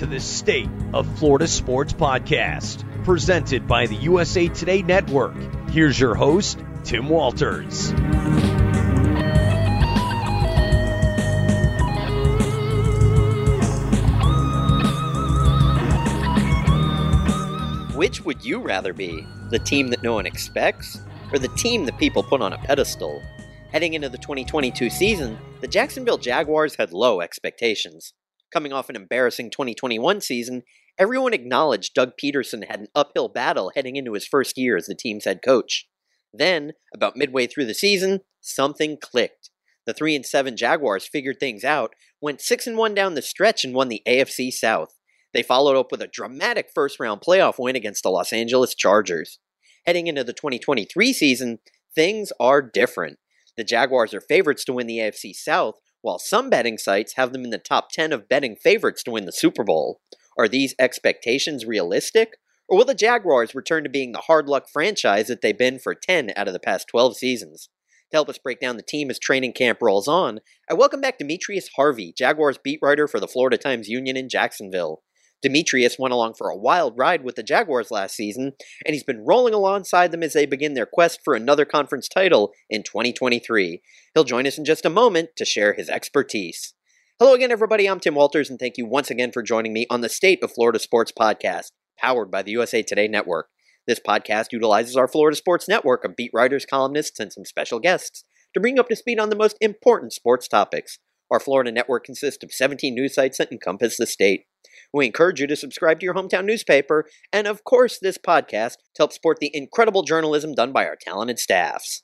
to the State of Florida Sports Podcast, presented by the USA Today Network. Here's your host, Tim Walters. Which would you rather be? The team that no one expects, or the team that people put on a pedestal? Heading into the 2022 season, the Jacksonville Jaguars had low expectations. Coming off an embarrassing 2021 season, everyone acknowledged Doug Pederson had an uphill battle heading into his first year as the team's head coach. Then, about midway through the season, something clicked. The 3 and 7 Jaguars figured things out, went 6 and 1 down the stretch and won the AFC South. They followed up with a dramatic first round playoff win against the Los Angeles Chargers. Heading into the 2023 season, things are different. The Jaguars are favorites to win the AFC South, while some betting sites have them in the top 10 of betting favorites to win the Super Bowl. Are these expectations realistic? Or will the Jaguars return to being the hard luck franchise that they've been for 10 out of the past 12 seasons? To help us break down the team as training camp rolls on, I welcome back Demetrius Harvey, Jaguars beat writer for the Florida Times Union in Jacksonville. Demetrius went along for a wild ride with the Jaguars last season, and he's been rolling alongside them as they begin their quest for another conference title in 2023. He'll join us in just a moment to share his expertise. Hello again, everybody. I'm Tim Walters, and thank you once again for joining me on the State of Florida Sports Podcast, powered by the USA Today Network. This podcast utilizes our Florida Sports Network of beat writers, columnists, and some special guests to bring you up to speed on the most important sports topics. Our Florida network consists of 17 news sites that encompass the state. We encourage you to subscribe to your hometown newspaper and, of course, this podcast to help support the incredible journalism done by our talented staffs.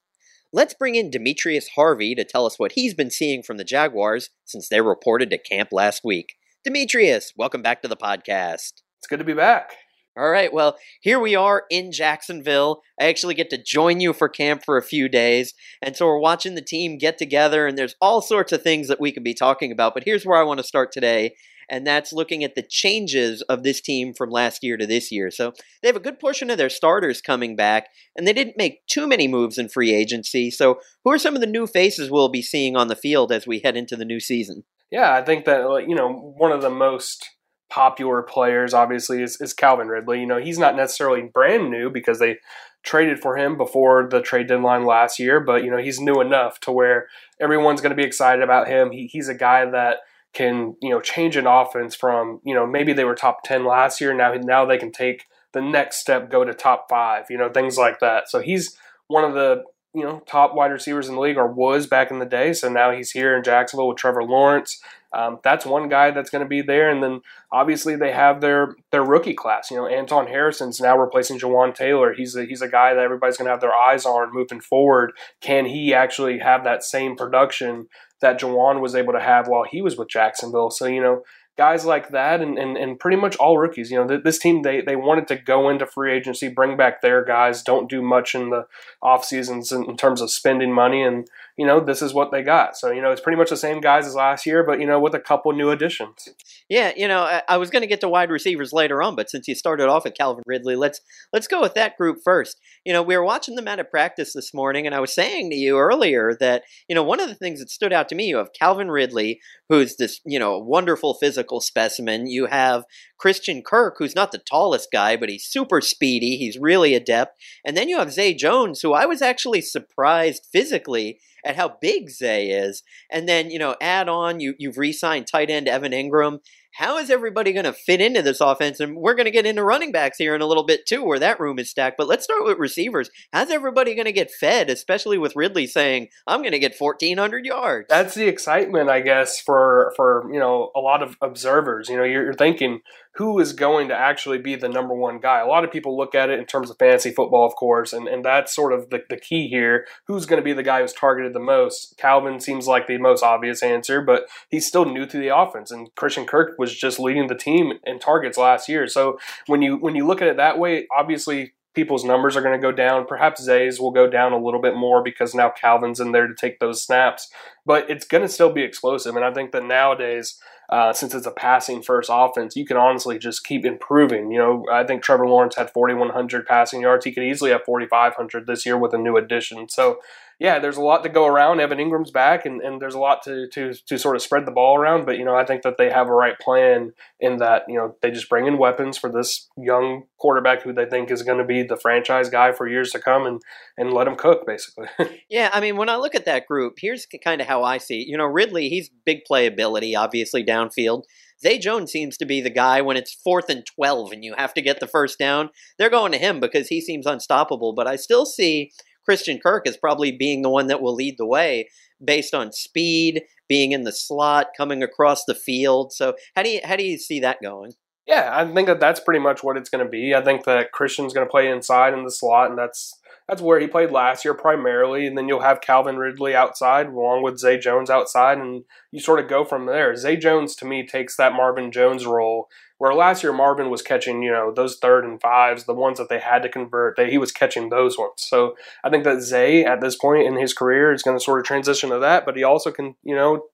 Let's bring in Demetrius Harvey to tell us what he's been seeing from the Jaguars since they reported to camp last week. Demetrius, welcome back to the podcast. It's good to be back. All right, well, here we are in Jacksonville. I actually get to join you for camp for a few days. And so we're watching the team get together, and there's all sorts of things that we could be talking about. But here's where I want to start today and that's looking at the changes of this team from last year to this year. So they have a good portion of their starters coming back, and they didn't make too many moves in free agency. So who are some of the new faces we'll be seeing on the field as we head into the new season? Yeah, I think that you know one of the most popular players obviously is, is Calvin Ridley. You know, he's not necessarily brand new because they traded for him before the trade deadline last year, but you know, he's new enough to where everyone's going to be excited about him. He, he's a guy that can you know change an offense from you know maybe they were top 10 last year. Now now they can take the next step go to top 5 you know things like that. So he's one of the you know top wide receivers in the league or was back in the day. So now he's here in Jacksonville with Trevor Lawrence um, that's one guy that's going to be there and then obviously they have their their rookie class you know Anton Harrison's now replacing Jawaan Taylor he's a, he's a guy that everybody's going to have their eyes on moving forward can he actually have that same production that Jawaan was able to have while he was with Jacksonville. So, you know, guys like that and, and, and pretty much all rookies. You know, this team, they, they wanted to go into free agency, bring back their guys, don't do much in the off seasons in, in terms of spending money. And, you know, this is what they got. So, you know, it's pretty much the same guys as last year, but, you know, with a couple new additions. Yeah, you know, I, was going to get to wide receivers later on, but since you started off with Calvin Ridley, let's let's go with that group first. You know, we were watching them out of practice this morning, and I was saying to you earlier that, you know, one of the things that stood out to me, you have Calvin Ridley, who's this, you know, wonderful physical specimen. You have Christian Kirk, who's not the tallest guy, but he's super speedy. He's really adept. And then you have Zay Jones, who I was actually surprised physically at how big Zay is. And then, you know, add on, you, you've re signed tight end Evan Engram. how is everybody going to fit into this offense? And we're going to get into running backs here in a little bit too, where that room is stacked. But let's start with receivers. How's everybody going to get fed, especially with Ridley saying, "I'm going to get 1,400 yards"? That's the excitement, I guess, for for you know a lot of observers. You know, you're, you're thinking who is going to actually be the number one guy. A lot of people look at it in terms of fantasy football, of course, and, and that's sort of the, the key here. Who's going to be the guy who's targeted the most? Calvin seems like the most obvious answer, but he's still new to the offense, and Christian Kirk was just leading the team in targets last year. So when you when you look at it that way, obviously people's numbers are going to go down. Perhaps Zay's will go down a little bit more because now Calvin's in there to take those snaps. but it's going to still be explosive. And I think that nowadays, uh, since it's a passing first offense, you can honestly just keep improving. You know, I think Trevor Lawrence had 4,100 passing yards. He could easily have 4,500 this year with a new addition. So yeah, there's a lot to go around. Evan Engram's back, and, and there's a lot to, to to sort of spread the ball around. But you know, I think that they have a right plan in that you know they just bring in weapons for this young quarterback who they think is going to be the franchise guy for years to come, and and let him cook basically. yeah, I mean, when I look at that group, here's kind of how I see it. You know, Ridley, he's big playability, obviously downfield. Zay Jones seems to be the guy when it's fourth and 12 and you have to get the first down. They're going to him because he seems unstoppable. But I still see Christian Kirk as probably being the one that will lead the way based on speed, being in the slot, coming across the field. So how do you how do you see that going? Yeah, I think that that's pretty much what it's going to be. I think that Christian's going to play inside in the slot, and that's that's where he played last year primarily. And then you'll have Calvin Ridley outside along with Zay Jones outside, and you sort of go from there. Zay Jones to me takes that Marvin Jones role where last year Marvin was catching, you know, those third and fives, the ones that they had to convert, they, he was catching those ones. So I think that Zay at this point in his career is going to sort of transition to that, but he also can, you know,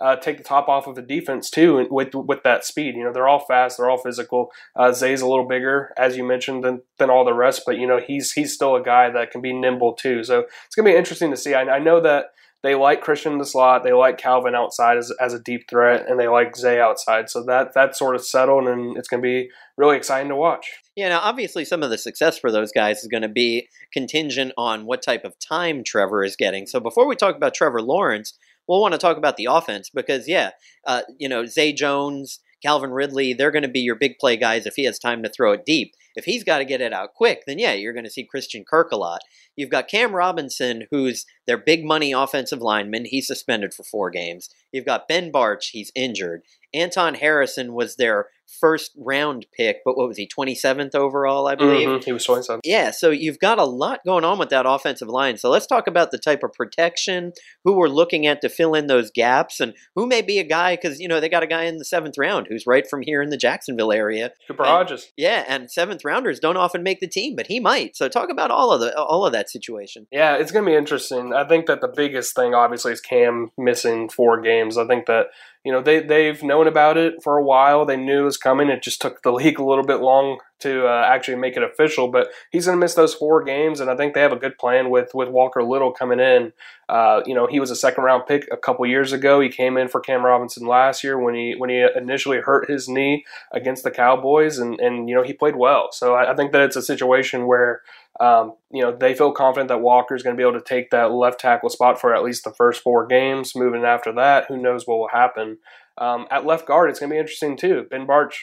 uh, take the top off of the defense too with with that speed. You know, they're all fast, they're all physical. Uh, Zay's a little bigger, as you mentioned, than, than all the rest, but you know he's he's still a guy that can be nimble too. So it's gonna be interesting to see. I, I know that they like Christian in the slot, they like Calvin outside as, as a deep threat, and they like Zay outside. So that that's sort of settled, and it's going to be really exciting to watch. Yeah, now obviously some of the success for those guys is going to be contingent on what type of time Trevor is getting. So before we talk about Trevor Lawrence, we'll want to talk about the offense because yeah, uh, you know Zay Jones, Calvin Ridley, they're going to be your big play guys if he has time to throw it deep. If he's got to get it out quick, then yeah, you're going to see Christian Kirk a lot. You've got Cam Robinson, who's their big money offensive lineman. He's suspended for four games. You've got Ben Bartch. he's injured. Anton Harrison was their first round pick, but what was he, 27th overall, I believe? Mm-hmm. He was 27th. Yeah, so you've got a lot going on with that offensive line. So let's talk about the type of protection, who we're looking at to fill in those gaps, and who may be a guy, because, you know, they got a guy in the seventh round who's right from here in the Jacksonville area. Cooper Hodges. Yeah, and seventh rounders don't often make the team, but he might. So talk about all of the all of that situation. Yeah, it's going to be interesting. I think that the biggest thing, obviously, is Cam missing four games. I think that you know they they've known about it for a while. They knew it was coming. It just took the league a little bit long to uh, actually make it official. But he's going to miss those four games, and I think they have a good plan with with Walker Little coming in. Uh, you know, he was a second round pick a couple years ago. He came in for Cam Robinson last year when he when he initially hurt his knee against the Cowboys, and and you know he played well. So I, I think that it's a situation where. Um, you know, they feel confident that Walker is going to be able to take that left tackle spot for at least the first four games. Moving after that, who knows what will happen. Um, at left guard, it's going to be interesting too. Ben Bartch,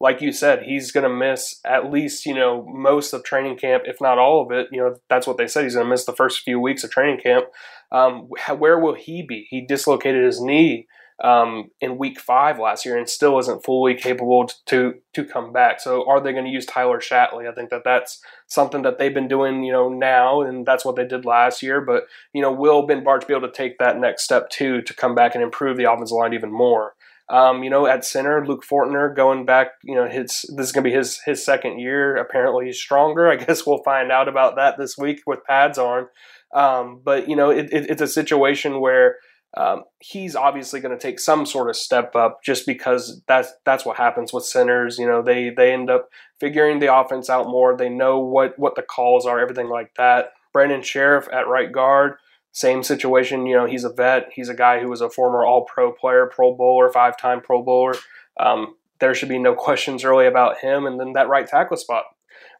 like you said, he's going to miss at least you know most of training camp, if not all of it. You know, that's what they said. He's going to miss the first few weeks of training camp. Um, where will he be? He dislocated his knee um, in week five last year and still isn't fully capable to to come back. So are they going to use Tyler Shatley? I think that that's something that they've been doing, you know, now, and that's what they did last year. But you know, will Ben Bartch be able to take that next step too to come back and improve the offensive line even more? Um, you know, at center, Luke Fortner going back. You know, his this is going to be his his second year. Apparently, he's stronger. I guess we'll find out about that this week with pads on. Um, but you know, it, it, it's a situation where um, he's obviously going to take some sort of step up just because that's that's what happens with centers. You know, they they end up figuring the offense out more. They know what what the calls are, everything like that. Brandon Scherff at right guard, same situation. You know, he's a vet. He's a guy who was a former All Pro player, Pro Bowler, five time Pro Bowler. Um, there should be no questions really about him. And then that right tackle spot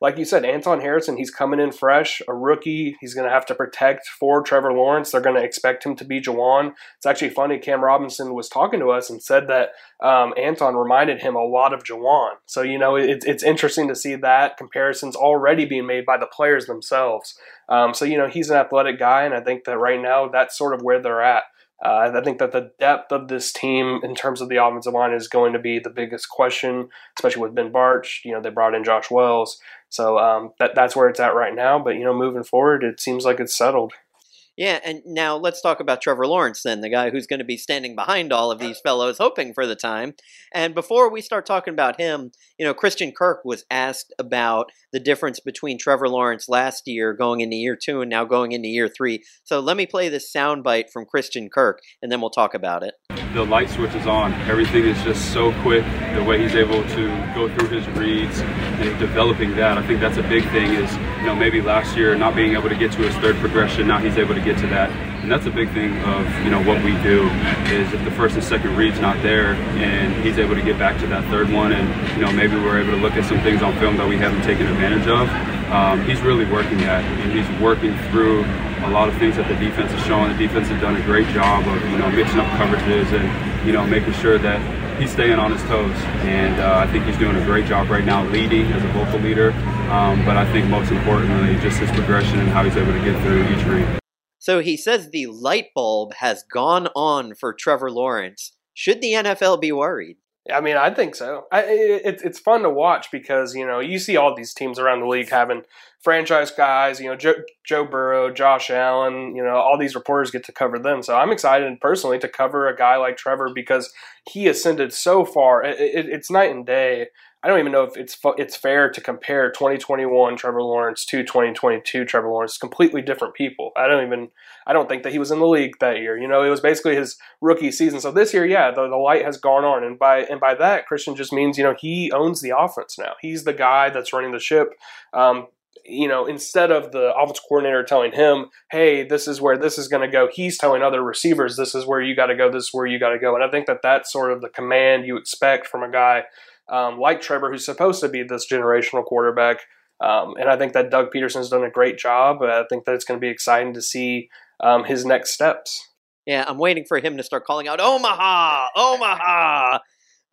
like you said, Anton Harrison, he's coming in fresh, a rookie. He's going to have to protect for Trevor Lawrence. They're going to expect him to be Jawaan. It's actually funny. Cam Robinson was talking to us and said that um, Anton reminded him a lot of Jawaan. So, you know, it, it's interesting to see that comparisons already being made by the players themselves. Um, so, you know, he's an athletic guy, and I think that right now that's sort of where they're at. Uh, I think that the depth of this team in terms of the offensive line is going to be the biggest question, especially with Ben Bartch. You know, they brought in Josh Wells. So um, that, that's where it's at right now. But, you know, moving forward, it seems like it's settled. Yeah, and now let's talk about Trevor Lawrence then, the guy who's going to be standing behind all of these fellows, hoping for the time. And before we start talking about him, you know, Christian Kirk was asked about the difference between Trevor Lawrence last year going into year two and now going into year three. So let me play this soundbite from Christian Kirk, and then we'll talk about it. The light switch is on. Everything is just so quick. The way he's able to go through his reads and developing that, I think that's a big thing. Is you know maybe last year not being able to get to his third progression, now he's able to get to that. And that's a big thing of you know what we do is if the first and second read's not there and he's able to get back to that third one and you know maybe we're able to look at some things on film that we haven't taken advantage of. Um, he's really working at and he's working through a lot of things that the defense is showing. The defense has done a great job of you know mixing up coverages and you know making sure that he's staying on his toes. And uh, I think he's doing a great job right now leading as a vocal leader. Um, but I think most importantly, just his progression and how he's able to get through each read. So he says the light bulb has gone on for Trevor Lawrence. Should the NFL be worried? I mean, I think so. I, it, it's fun to watch because you know you see all these teams around the league having franchise guys. You know, Joe, Joe Burrow, Josh Allen. You know, all these reporters get to cover them. So I'm excited personally to cover a guy like Trevor because he ascended so far. It, it, it's night and day. I don't even know if it's it's fair to compare 2021 Trevor Lawrence to 2022 Trevor Lawrence. Completely different people. I don't even I don't think that he was in the league that year. You know, it was basically his rookie season. So this year, yeah, the, the light has gone on, and by and by that, Christian just means you know he owns the offense now. He's the guy that's running the ship. Um, you know, instead of the offense coordinator telling him, "Hey, this is where this is going to go," he's telling other receivers, "This is where you got to go. This is where you got to go." And I think that that's sort of the command you expect from a guy um, like Trevor, who's supposed to be this generational quarterback. Um, and I think that Doug Pederson's done a great job. I think that it's going to be exciting to see um, his next steps. Yeah, I'm waiting for him to start calling out Omaha, Omaha.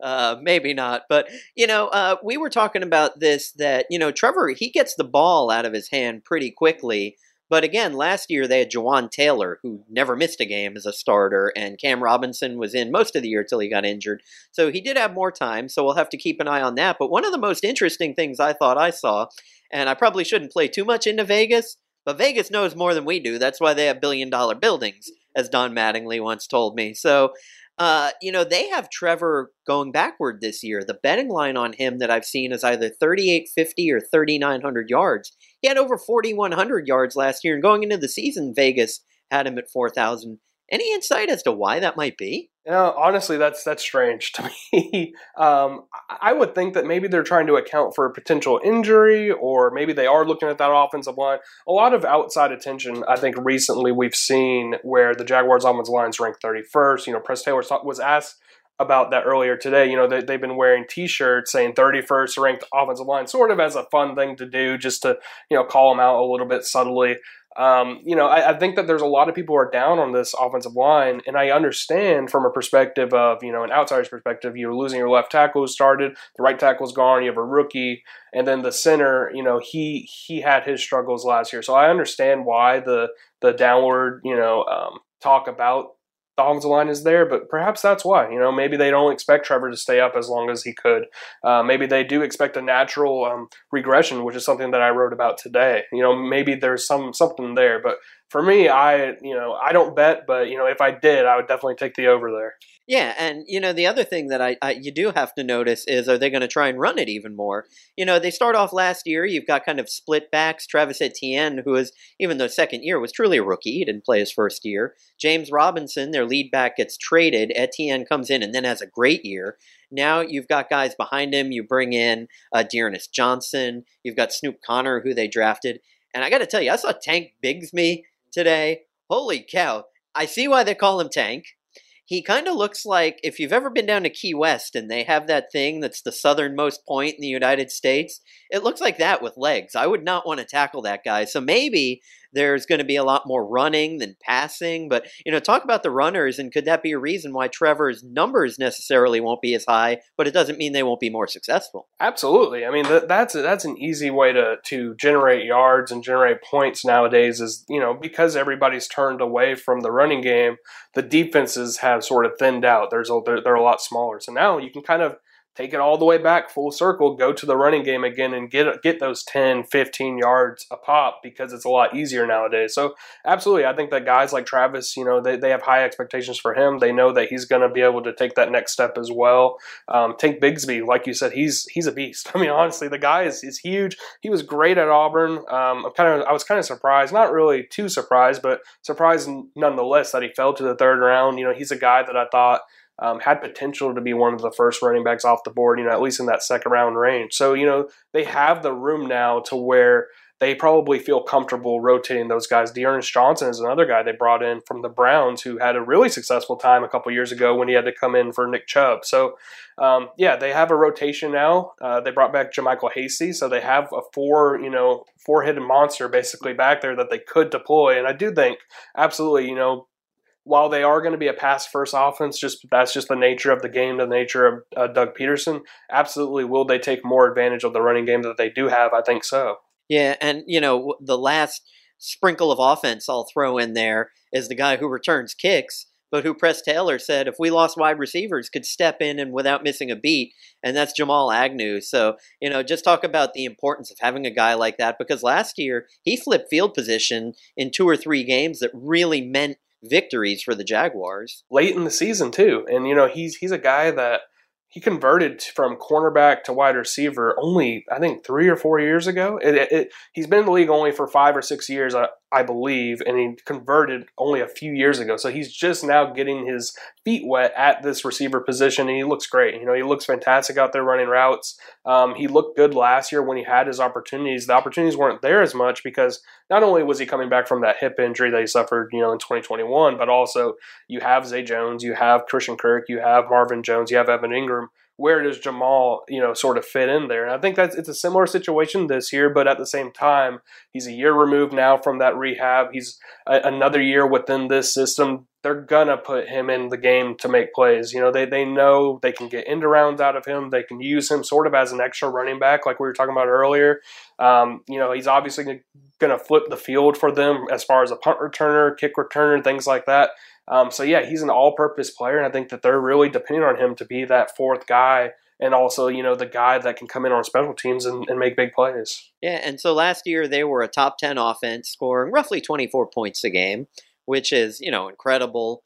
Uh, maybe not, but you know, uh, we were talking about this that you know Trevor he gets the ball out of his hand pretty quickly. But again, last year they had Jawaan Taylor, who never missed a game as a starter, and Cam Robinson was in most of the year till he got injured. So he did have more time, so we'll have to keep an eye on that. But one of the most interesting things I thought I saw, and I probably shouldn't play too much into Vegas, but Vegas knows more than we do. That's why they have billion dollar buildings, as Don Mattingly once told me. So uh, you know, they have Trevor going backward this year. The betting line on him that I've seen is either 3,850 or 3,900 yards. He had over 4,100 yards last year, and going into the season, Vegas had him at 4,000. Any insight as to why that might be? You know, honestly, that's that's strange to me. um, I would think that maybe they're trying to account for a potential injury, or maybe they are looking at that offensive line. A lot of outside attention, I think, recently we've seen where the Jaguars' offensive lines ranked 31st. You know, Press Taylor was asked about that earlier today. You know, they, they've been wearing T-shirts saying 31st ranked offensive line, sort of as a fun thing to do, just to you know call them out a little bit subtly. Um, you know, I, I, think that there's a lot of people who are down on this offensive line, and I understand from a perspective of, you know, an outsider's perspective, you're losing your left tackle who started, the right tackle's gone, you have a rookie, and then the center, you know, he he had his struggles last year, so I understand why the the downward, you know, um, talk about the offensive line is there, but perhaps that's why. You know, maybe they don't expect Trevor to stay up as long as he could. Uh, maybe they do expect a natural um, regression, which is something that I wrote about today. You know, maybe there's some something there, but for me, I you know I don't bet, but you know if I did, I would definitely take the over there. Yeah, and you know the other thing that I, I you do have to notice is are they going to try and run it even more? You know they start off last year. You've got kind of split backs. Travis Etienne, who is even though second year was truly a rookie, he didn't play his first year. James Robinson, their lead back, gets traded. Etienne comes in and then has a great year. Now you've got guys behind him. You bring in uh, D'Ernest Johnson. You've got Snoop Conner, who they drafted. And I got to tell you, I saw Tank Bigsby today. Holy cow! I see why they call him Tank he kind of looks like if you've ever been down to Key West and they have that thing that's the southernmost point in the United States, it looks like that with legs. I would not want to tackle that guy. So maybe there's going to be a lot more running than passing. But, you know, talk about the runners, and could that be a reason why Trevor's numbers necessarily won't be as high, but it doesn't mean they won't be more successful? Absolutely. I mean, that's, that's an easy way to, to generate yards and generate points nowadays is, you know, because everybody's turned away from the running game, the defenses have sort of thinned out. There's a, they're, they're a lot smaller. So now you can kind of take it all the way back full circle, go to the running game again and get get those 10, 15 yards a pop because it's a lot easier nowadays. So absolutely, I think that guys like Travis, you know, they, they have high expectations for him. They know that he's going to be able to take that next step as well. Um, Tank Bigsby, like you said, he's he's a beast. I mean, honestly, the guy is, is huge. He was great at Auburn. Um, I'm kind of I was kind of surprised, not really too surprised, but surprised nonetheless that he fell to the third round. You know, he's a guy that I thought – um, had potential to be one of the first running backs off the board, you know, at least in that second round range. So, you know, they have the room now to where they probably feel comfortable rotating those guys. D'Ernest Johnson is another guy they brought in from the Browns who had a really successful time a couple years ago when he had to come in for Nick Chubb. So, um, yeah, they have a rotation now. Uh, they brought back JaMycal Hasty, so they have a four, you know, four hidden monster basically back there that they could deploy. And I do think, absolutely, you know, while they are going to be a pass first offense, just that's just the nature of the game, the nature of uh, Doug Pederson. Absolutely, will they take more advantage of the running game that they do have? I think so. Yeah, and you know the last sprinkle of offense I'll throw in there is the guy who returns kicks, but who Press Taylor said if we lost wide receivers could step in and without missing a beat, and that's Jamal Agnew. So you know, just talk about the importance of having a guy like that because last year he flipped field position in two or three games that really meant victories for the Jaguars late in the season too. And you know, he's he's a guy that he converted from cornerback to wide receiver only I think three or four years ago. It, it, it, he's been in the league only for five or six years. I believe, and he converted only a few years ago. So he's just now getting his feet wet at this receiver position, and he looks great. You know, he looks fantastic out there running routes. Um, he looked good last year when he had his opportunities. The opportunities weren't there as much because not only was he coming back from that hip injury that he suffered, you know, in 2021, but also you have Zay Jones, you have Christian Kirk, you have Marvin Jones, you have Evan Engram where does Jamal, you know, sort of fit in there? And I think that's it's a similar situation this year, but at the same time, he's a year removed now from that rehab. He's a, another year within this system. They're gonna put him in the game to make plays. You know, they they know they can get end rounds out of him. They can use him sort of as an extra running back, like we were talking about earlier. Um, you know, he's obviously gonna flip the field for them as far as a punt returner, kick returner, things like that. Um, so yeah, he's an all-purpose player, and I think that they're really depending on him to be that fourth guy, and also you know the guy that can come in on special teams and, and make big plays. Yeah, and so last year they were a top ten offense, scoring roughly 24 points a game, which is you know incredible.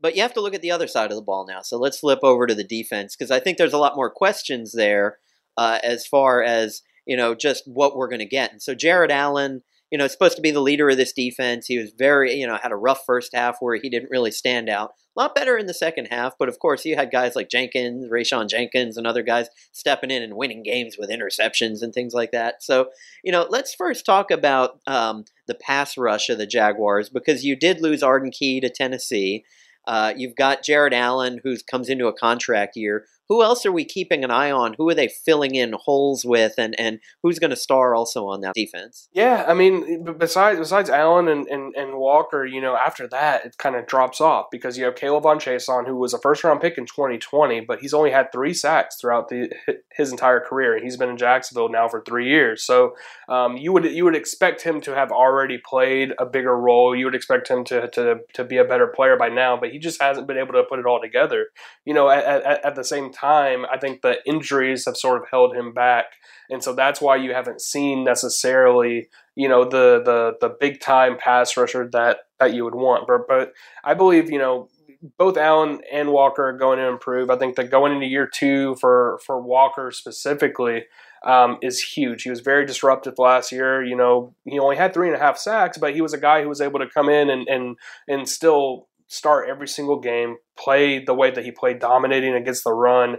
But you have to look at the other side of the ball now. So let's flip over to the defense because I think there's a lot more questions there uh, as far as you know just what we're going to get. And so Jared Allen you know, supposed to be the leader of this defense. He was very, you know, had a rough first half where he didn't really stand out. A lot better in the second half, but of course, you had guys like Jenkins, Rayshawn Jenkins, and other guys stepping in and winning games with interceptions and things like that. So, you know, let's first talk about um, the pass rush of the Jaguars because you did lose Arden Key to Tennessee. Uh, you've got Jared Allen, who comes into a contract year, who else are we keeping an eye on? Who are they filling in holes with, and and who's going to star also on that defense? Yeah, I mean, besides besides Allen and, and, and Walker, you know, after that it kind of drops off because you have K'Lavon Chaisson, who was a first round pick in 2020, but he's only had three sacks throughout the his entire career, and he's been in Jacksonville now for three years. So um, you would you would expect him to have already played a bigger role. You would expect him to to to be a better player by now, but he just hasn't been able to put it all together. You know, at, at, at the same I think the injuries have sort of held him back, and so that's why you haven't seen necessarily, you know, the the the big time pass rusher that that you would want. But but I believe you know both Allen and Walker are going to improve. I think that going into year two for for Walker specifically um, is huge. He was very disruptive last year. You know, he only had three and a half sacks, but he was a guy who was able to come in and and and still start every single game, play the way that he played, dominating against the run,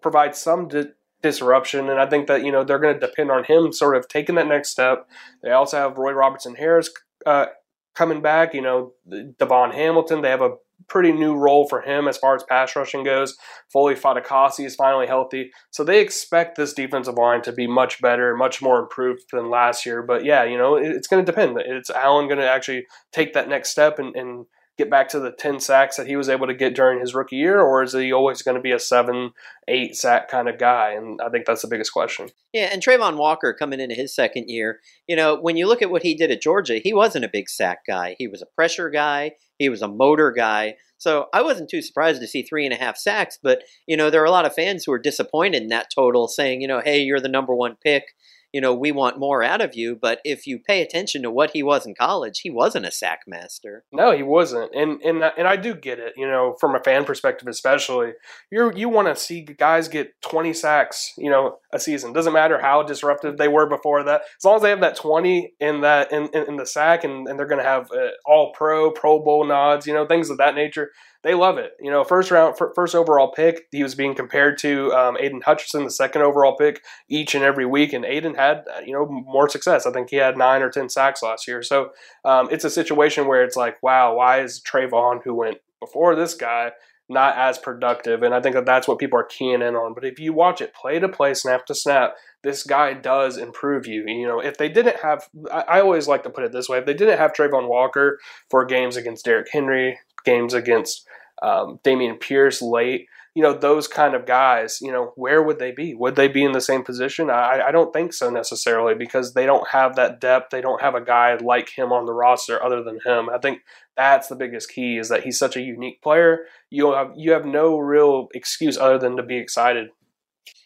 provide some di- disruption. And I think that, you know, they're going to depend on him sort of taking that next step. They also have Roy Robertson Harris uh, coming back, you know, DaVon Hamilton. They have a pretty new role for him as far as pass rushing goes. Foley Fatukasi is finally healthy. So they expect this defensive line to be much better, much more improved than last year. But yeah, you know, it's going to depend. It's Allen going to actually take that next step and, and get back to the 10 sacks that he was able to get during his rookie year, or is he always going to be a seven, eight sack kind of guy, and I think that's the biggest question. Yeah, and Travon Walker coming into his second year, you know, when you look at what he did at Georgia, he wasn't a big sack guy. He was a pressure guy. He was a motor guy. So I wasn't too surprised to see three and a half sacks, but you know there are a lot of fans who are disappointed in that total, saying, you know, hey, you're the number one pick you know, we want more out of you. But if you pay attention to what he was in college, he wasn't a sack master. No, he wasn't, and and and I do get it. You know, from a fan perspective, especially, you you want to see guys get twenty sacks, you know, a season. Doesn't matter how disruptive they were before that, as long as they have that twenty in that in in, in the sack, and, and they're going to have uh, all pro, Pro Bowl nods, you know, things of that nature they love it. You know, first round, first overall pick, he was being compared to um, Aidan Hutchinson, the second overall pick, each and every week, and Aidan had uh, you know more success. I think he had nine or ten sacks last year. So um, it's a situation where it's like, wow, why is Travon, who went before this guy, not as productive? And I think that that's what people are keying in on. But if you watch it play to play, snap to snap, this guy does improve you. You know, if they didn't have, I, always like to put it this way: if they didn't have Travon Walker for games against Derrick Henry, games against um, Dameon Pierce late, you know, those kind of guys, you know, where would they be? Would they be in the same position? I, I don't think so necessarily because they don't have that depth. They don't have a guy like him on the roster other than him. I think that's the biggest key is that he's such a unique player. You have you have no real excuse other than to be excited.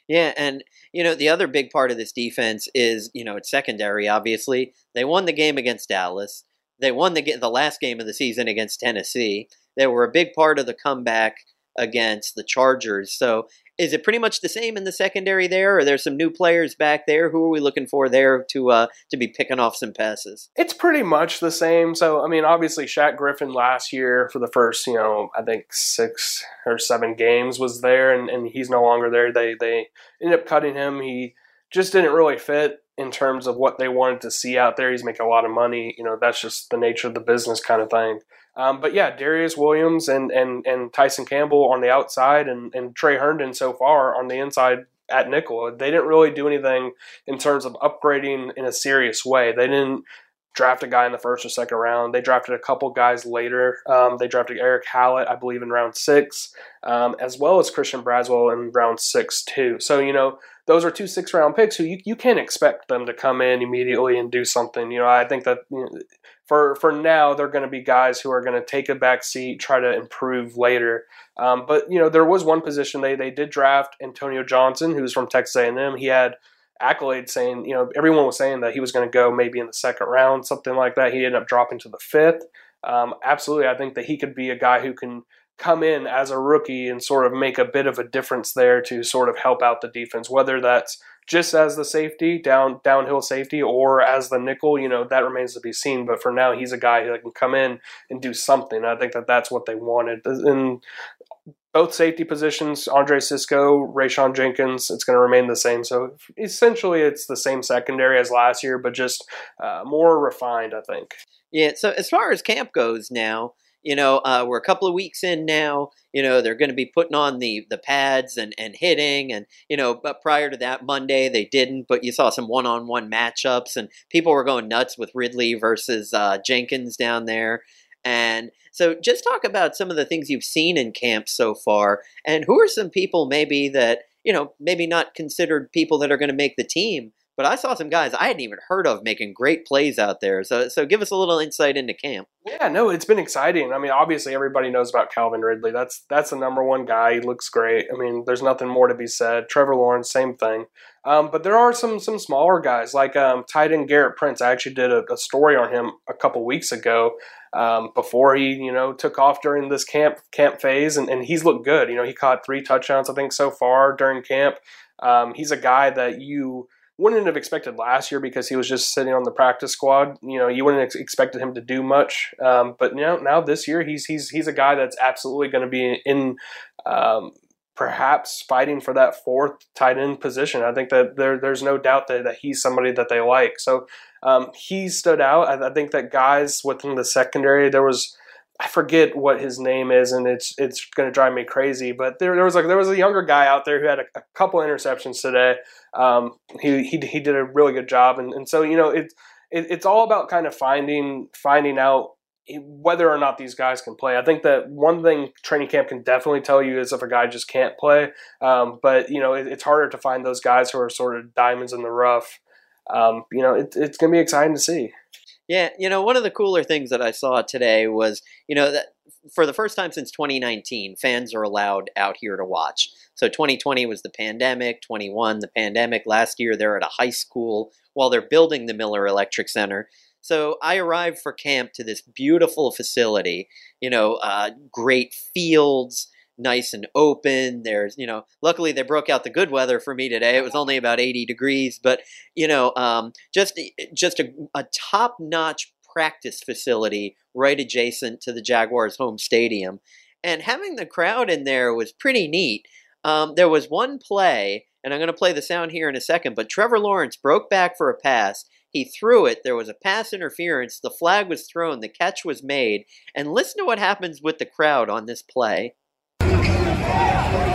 Yeah, and you know the other big part of this defense is you know it's secondary. Obviously, they won the game against Dallas. They won the the last game of the season against Tennessee. They were a big part of the comeback against the Chargers. So is it pretty much the same in the secondary there, or there some new players back there? Who are we looking for there to uh, to be picking off some passes? It's pretty much the same. So I mean, obviously Shaq Griffin last year for the first, you know, I think six or seven games was there, and, and he's no longer there. They they ended up cutting him. He just didn't really fit in terms of what they wanted to see out there. He's making a lot of money. You know, that's just the nature of the business kind of thing. Um, but yeah, Darious Williams and, and, and Tyson Campbell on the outside and, and Tre Herndon so far on the inside at nickel. They didn't really do anything in terms of upgrading in a serious way. They didn't draft a guy in the first or second round. They drafted a couple guys later. Um, they drafted Erick Hallett, I believe, in round six, um, as well as Christian Braswell in round six, too. So, you know, those are two six round picks who you, you can't expect them to come in immediately and do something. You know, I think that you know, for for now they're going to be guys who are going to take a back seat, try to improve later. Um, but you know, there was one position they they did draft Antonio Johnson, who's from Texas A&M. He had accolades saying, you know, everyone was saying that he was going to go maybe in the second round, something like that. He ended up dropping to the fifth. Um, absolutely, I think that he could be a guy who can come in as a rookie and sort of make a bit of a difference there to sort of help out the defense, whether that's just as the safety, down downhill safety, or as the nickel, you know, that remains to be seen. But for now, he's a guy who can come in and do something. I think that that's what they wanted. And both safety positions, Andre Cisco, Rayshawn Jenkins, it's going to remain the same. So essentially, it's the same secondary as last year, but just uh, more refined, I think. Yeah. So as far as camp goes now, you know, uh, we're a couple of weeks in now. You know, they're going to be putting on the the pads and and hitting, and you know, but prior to that Monday they didn't. But you saw some one on one matchups, and people were going nuts with Ridley versus uh, Jenkins down there. And so, just talk about some of the things you've seen in camp so far, and who are some people maybe that you know maybe not considered people that are going to make the team, but I saw some guys I hadn't even heard of making great plays out there. So, so give us a little insight into camp. Yeah, no, it's been exciting. I mean, obviously everybody knows about Calvin Ridley. That's that's the number one guy. He looks great. I mean, there's nothing more to be said. Trevor Lawrence, same thing. Um, but there are some some smaller guys like um, tight end Gerrit Prince. I actually did a, a story on him a couple weeks ago um, before he you know took off during this camp camp phase, and, and he's looked good. You know, he caught three touchdowns I think so far during camp. Um, he's a guy that you wouldn't have expected last year because he was just sitting on the practice squad. You know, you wouldn't have expected him to do much. Um, but now, now this year, he's he's he's a guy that's absolutely going to be in. Um, perhaps fighting for that fourth tight end position. I think that there, there's no doubt that, that he's somebody that they like. So um, he stood out. I, I think that guys within the secondary, there was I forget what his name is, and it's it's going to drive me crazy. But there, there was like there was a younger guy out there who had a, a couple interceptions today. Um, he, he he did a really good job, and, and so you know it's it, it's all about kind of finding finding out whether or not these guys can play. I think that one thing training camp can definitely tell you is if a guy just can't play. Um, but you know, it, it's harder to find those guys who are sort of diamonds in the rough. Um, you know, it, it's going to be exciting to see. Yeah, you know, one of the cooler things that I saw today was, you know, that for the first time since 2019, fans are allowed out here to watch. So 2020 was the pandemic, 21 the pandemic. Last year they're at a high school while they're building the Miller Electric Center. So I arrived for camp to this beautiful facility, you know, uh, great fields, nice and open. There's, you know, luckily they broke out the good weather for me today. It was only about 80 degrees, but you know, um, just just a, a top notch practice facility right adjacent to the Jaguars' home stadium, and having the crowd in there was pretty neat. Um, there was one play, and I'm going to play the sound here in a second, but Trevor Lawrence broke back for a pass he threw it. There was a pass interference. The flag was thrown. The catch was made. And listen to what happens with the crowd on this play. Yeah.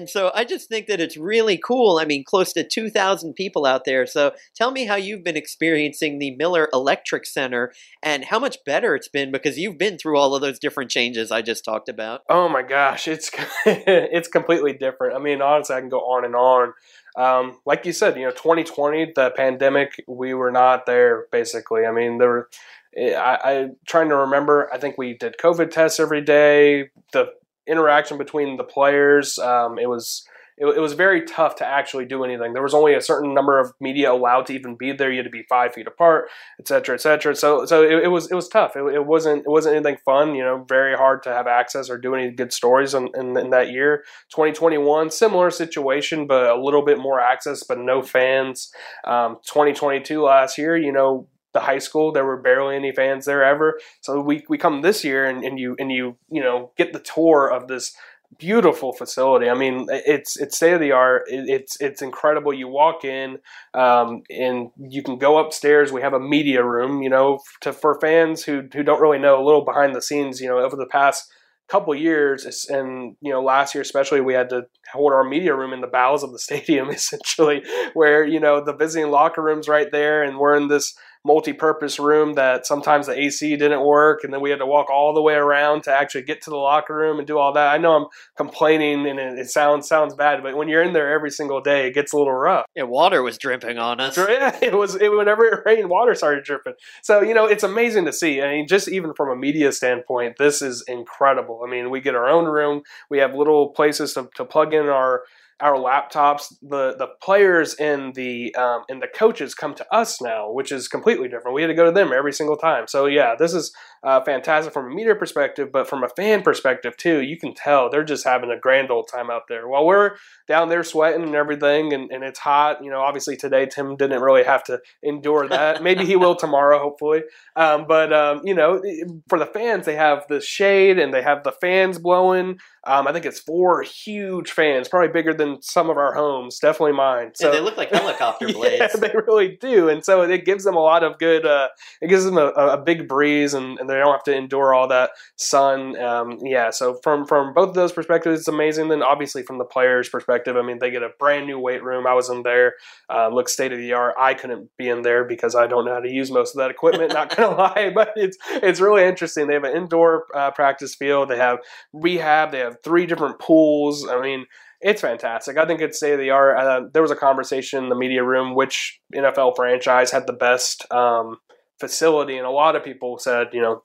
And so I just think that it's really cool. I mean, close to 2,000 people out there. So tell me how you've been experiencing the Miller Electric Center and how much better it's been because you've been through all of those different changes I just talked about. Oh my gosh, it's it's completely different. I mean, honestly, I can go on and on. Um, like you said, you know, 2020, the pandemic, we were not there basically. I mean, there were. I, I trying to remember. I think we did COVID tests every day. The interaction between the players. Um, it was it, it, was very tough to actually do anything. There was only a certain number of media allowed to even be there. You had to be five feet apart, et cetera, et cetera. So so it, it was it was tough. It, it, wasn't it wasn't anything fun. You know, very hard to have access or do any good stories in, in, in that year. 2021, similar situation, but a little bit more access, but no fans. Um, 2022 last year, you know, the high school. There were barely any fans there ever. So we, we come this year and, and you and you you know get the tour of this beautiful facility. I mean, it's it's state of the art. It, it's it's incredible. You walk in, um, and you can go upstairs. We have a media room. You know, to for fans who who don't really know a little behind the scenes. You know, over the past couple years and you know last year especially we had to hold our media room in the bowels of the stadium essentially where you know the visiting locker rooms right there and we're in this multi-purpose room that sometimes the AC didn't work, and then we had to walk all the way around to actually get to the locker room and do all that. I know I'm complaining, and it, it sounds sounds bad, but when you're in there every single day, it gets a little rough. Yeah, water was dripping on us. Yeah, it was. It, whenever it rained, water started dripping. So you know, it's amazing to see. I mean, just even from a media standpoint, this is incredible. I mean, we get our own room. We have little places to, to plug in our our laptops. The the players and the um, and the coaches come to us now, which is completely different. We had to go to them every single time. So yeah, this is uh, fantastic from a media perspective, but from a fan perspective too. You can tell they're just having a grand old time out there. While we're down there sweating and everything, and, and it's hot. You know, obviously today Tim didn't really have to endure that. Maybe he will tomorrow, hopefully. Um, but um, you know, for the fans, they have the shade and they have the fans blowing. Um, I think it's four huge fans, probably bigger than some of our homes. Definitely mine. So yeah, they look like helicopter blades. yeah, they really do, and so it gives them a lot of good. Uh, it gives them a, a big breeze, and, and, they don't have to endure all that sun. Um, yeah, so from from both of those perspectives, it's amazing. Then obviously from the players' perspective, I mean, they get a brand new weight room. I was in there, uh, looks state of the art. I couldn't be in there because I don't know how to use most of that equipment. not gonna lie, but it's it's really interesting. They have an indoor uh, practice field. They have rehab. They have three different pools. I mean, it's fantastic. I think it's state of the art. Uh, there was a conversation in the media room which NFL franchise had the best um, facility, and a lot of people said, you know,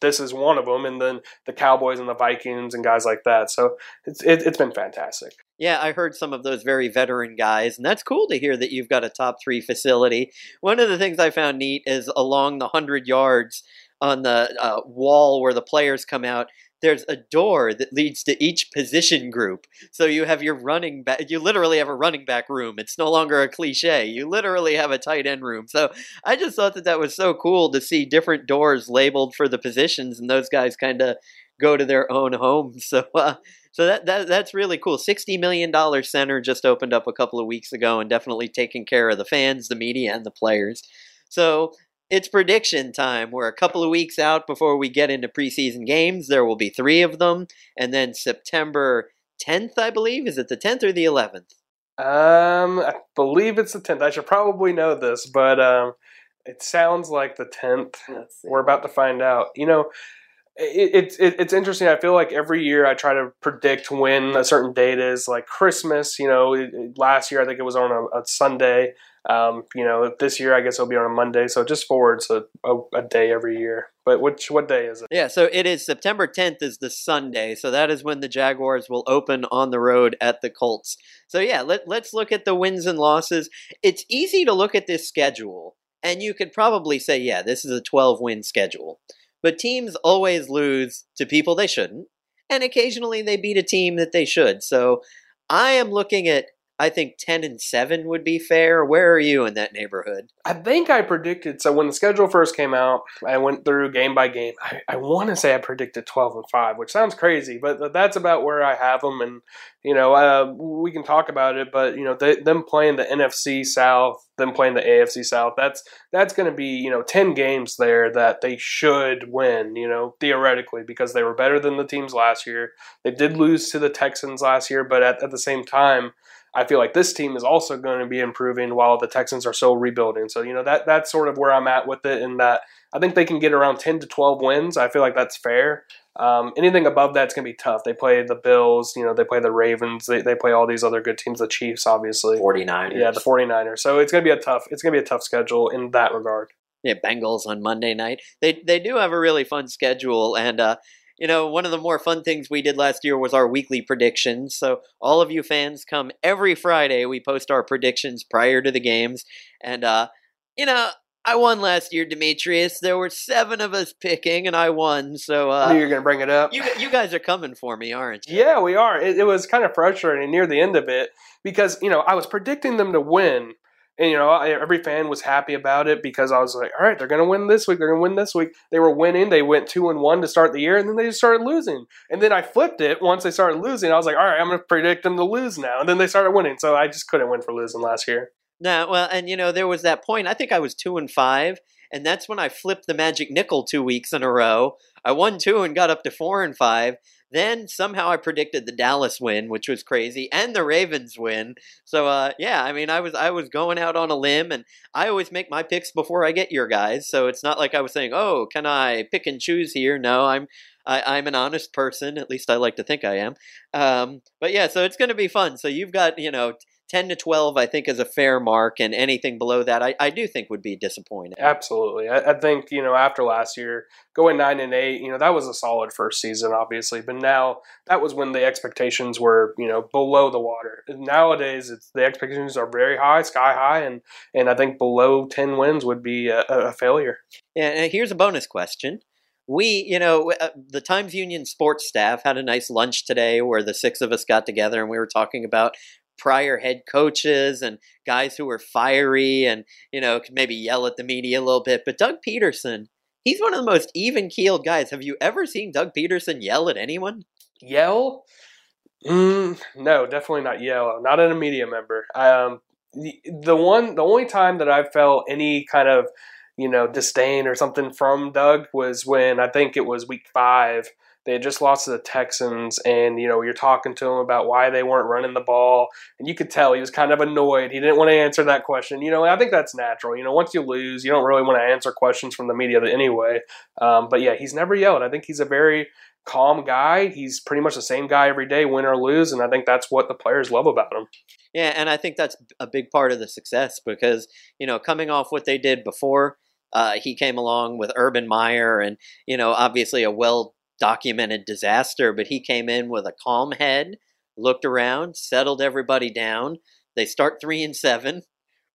this is one of them, and then the Cowboys and the Vikings and guys like that. So it's it, has been fantastic. Yeah, I heard some of those very veteran guys, and that's cool to hear that you've got a top three facility. One of the things I found neat is along the hundred yards on the uh, wall where the players come out there's a door that leads to each position group. So you have your running back, you literally have a running back room. It's no longer a cliche. You literally have a tight end room. So I just thought that that was so cool to see different doors labeled for the positions and those guys kind of go to their own homes. So, uh, so that, that that's really cool. Sixty million dollar center just opened up a couple of weeks ago, and definitely taking care of the fans, the media, and the players. So It's prediction time. We're a couple of weeks out before we get into preseason games. There will be three of them. And then September 10th, I believe. Is it the 10th or the 11th? Um, I believe it's the 10th. I should probably know this, but um, it sounds like the 10th. We're about to find out. You know, it's it, it's interesting. I feel like every year I try to predict when a certain date is, like Christmas. You know, last year I think it was on a, a Sunday. Um, you know, this year I guess it'll be on a Monday, so just forwards a, a, a, day every year. But which what day is it? Yeah, so it is September 10th is the Sunday, so that is when the Jaguars will open on the road at the Colts. So yeah, let let's look at the wins and losses. It's easy to look at this schedule, and you could probably say, yeah, this is a 12 win schedule. But teams always lose to people they shouldn't, and occasionally they beat a team that they should. So I am looking at I think 10 and 7 would be fair. Where are you in that neighborhood? I think I predicted, so when the schedule first came out, I went through game by game. I, I want to say I predicted 12 and 5, which sounds crazy, but that's about where I have them. And, you know, uh, we can talk about it, but, you know, them playing the NFC South, them playing the AFC South, that's that's going to be, you know, 10 games there that they should win, you know, theoretically, because they were better than the teams last year. They did lose to the Texans last year, but at, at the same time, I feel like this team is also going to be improving while the Texans are still rebuilding. So, you know, that that's sort of where I'm at with it, in that I think they can get around 10 to 12 wins. I feel like that's fair. Um, anything above that's going to be tough. They play the Bills, you know, they play the Ravens, they, they play all these other good teams, the Chiefs, obviously. 49ers. Yeah, the 49ers. So it's going to be a tough, it's going to be a tough schedule in that regard. Yeah, Bengals on Monday night. They they do have a really fun schedule, and uh, you know, one of the more fun things we did last year was our weekly predictions. So all of you fans come every Friday. We post our predictions prior to the games, and uh, you know, I won last year, Demetrius. There were seven of us picking, and I won. So uh, you're going to bring it up. You, you guys are coming for me, aren't you? Yeah, we are. It, it was kind of frustrating near the end of it because you know I was predicting them to win and you know, every fan was happy about it because I was like, all right, they're going to win this week. They're going to win this week. They were winning. They went two and one to start the year, and then they just started losing. And then I flipped it once they started losing. I was like, all right, I'm going to predict them to lose now. And then they started winning. So I just couldn't win for losing last year. No, well, and you know, there was that point. I think I was two and five, and that's when I flipped the magic nickel two weeks in a row. I won two and got up to four and five. Then somehow I predicted the Dallas win, which was crazy, and the Ravens win. So uh, yeah, I mean, I was I was going out on a limb, and I always make my picks before I get your guys. So it's not like I was saying, oh, can I pick and choose here? No, I'm I, am an honest person. At least I like to think I am. Um, but yeah, so it's going to be fun. So you've got you know 10 to 12, I think, is a fair mark, and anything below that, I, I do think would be disappointing. Absolutely. I, I, think, you know, after last year, going 9 and 8, you know, that was a solid first season, obviously, but now that was when the expectations were, you know, below the water. Nowadays, it's the expectations are very high, sky high, and, and I think below 10 wins would be a, a failure. Yeah, and here's a bonus question we, you know, uh, the Times Union sports staff had a nice lunch today where the six of us got together and we were talking about prior head coaches and guys who were fiery and, you know, could maybe yell at the media a little bit. But Doug Pederson, he's one of the most even keeled guys. Have you ever seen Doug Pederson yell at anyone? Yell? Mm, no, definitely not yell. Not at a media member. Um, the, the one, the only time that I've felt any kind of, you know, disdain or something from Doug was when I think it was week five they had just lost to the Texans, and you know you're talking to him about why they weren't running the ball, and you could tell he was kind of annoyed. He didn't want to answer that question. You know, I think that's natural. You know, once you lose, you don't really want to answer questions from the media anyway. Um, but yeah, he's never yelled. I think he's a very calm guy. He's pretty much the same guy every day, win or lose, and I think that's what the players love about him. Yeah, and I think that's a big part of the success because you know coming off what they did before. Uh, he came along with Urban Meyer, and you know, obviously a well documented disaster, but he came in with a calm head, looked around, settled everybody down. They start three and seven,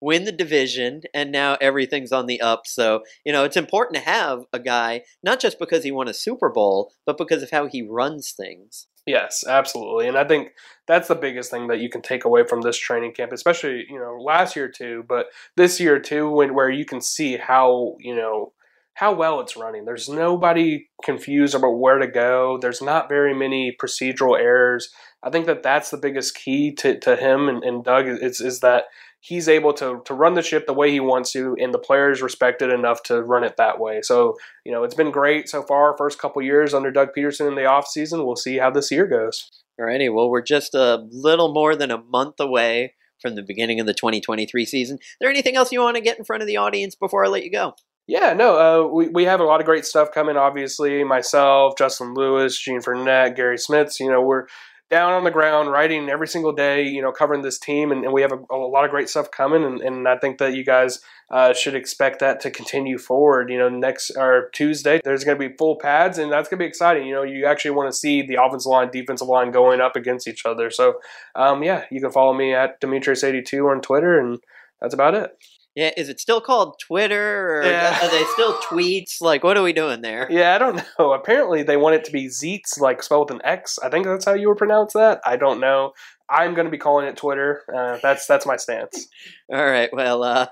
win the division, and now everything's on the up. So, you know, it's important to have a guy, not just because he won a Super Bowl, but because of how he runs things. Yes, absolutely. And I think that's the biggest thing that you can take away from this training camp, especially, you know, last year too, but this year too, when where you can see how, you know, how well it's running. There's nobody confused about where to go. There's not very many procedural errors. I think that that's the biggest key to, to him and, and Doug is, is that he's able to to run the ship the way he wants to, and the players respect it enough to run it that way. So you know, it's been great so far. First couple years under Doug Pederson in the off season. We'll see how this year goes. Alrighty, well, we're just a little more than a month away from the beginning of the 2023 season. Is there anything else you want to get in front of the audience before I let you go? Yeah, no, uh, we, we have a lot of great stuff coming, obviously. Myself, Justin Lewis, Gene Frenette, Garry Smits, you know, we're down on the ground writing every single day, you know, covering this team, and, and we have a, a, lot of great stuff coming, and, and I think that you guys uh, should expect that to continue forward. You know, next or Tuesday, there's going to be full pads, and that's going to be exciting. You know, you actually want to see the offensive line, defensive line going up against each other. So, um, yeah, you can follow me at Demetrius82 on Twitter, and that's about it. Yeah, is it still called Twitter or yeah. are they still tweets? Like, what are we doing there? Yeah, I don't know. Apparently, they want it to be Xeets, like spelled with an X. I think that's how you would pronounce that. I don't know. I'm going to be calling it Twitter. Uh, that's that's my stance. All right. Well, uh,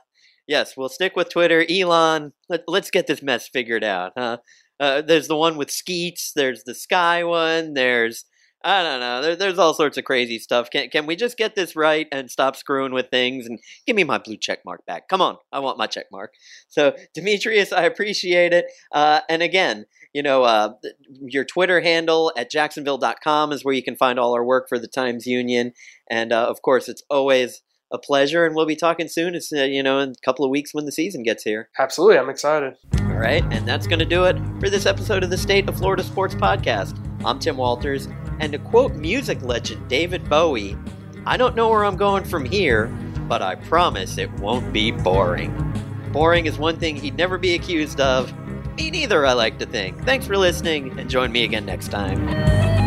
yes, we'll stick with Twitter. Elon, let, us get this mess figured out. Huh? Uh, there's the one with Skeets. There's the Sky one. There's I don't know. There, there's all sorts of crazy stuff. Can can we just get this right and stop screwing with things and give me my blue check mark back? Come on, I want my check mark. So Demetrius, I appreciate it. Uh, and again, you know, uh, your Twitter handle at jacksonville.com is where you can find all our work for the Times Union. And uh, of course, it's always a pleasure, and we'll be talking soon. It's uh, you know in a couple of weeks when the season gets here. Absolutely, I'm excited. All right, and that's going to do it for this episode of the State of Florida Sports Podcast. I'm Tim Walters, and to quote music legend David Bowie, I don't know where I'm going from here, but I promise it won't be boring. Boring is one thing he'd never be accused of. Me neither, I like to think. Thanks for listening, and join me again next time.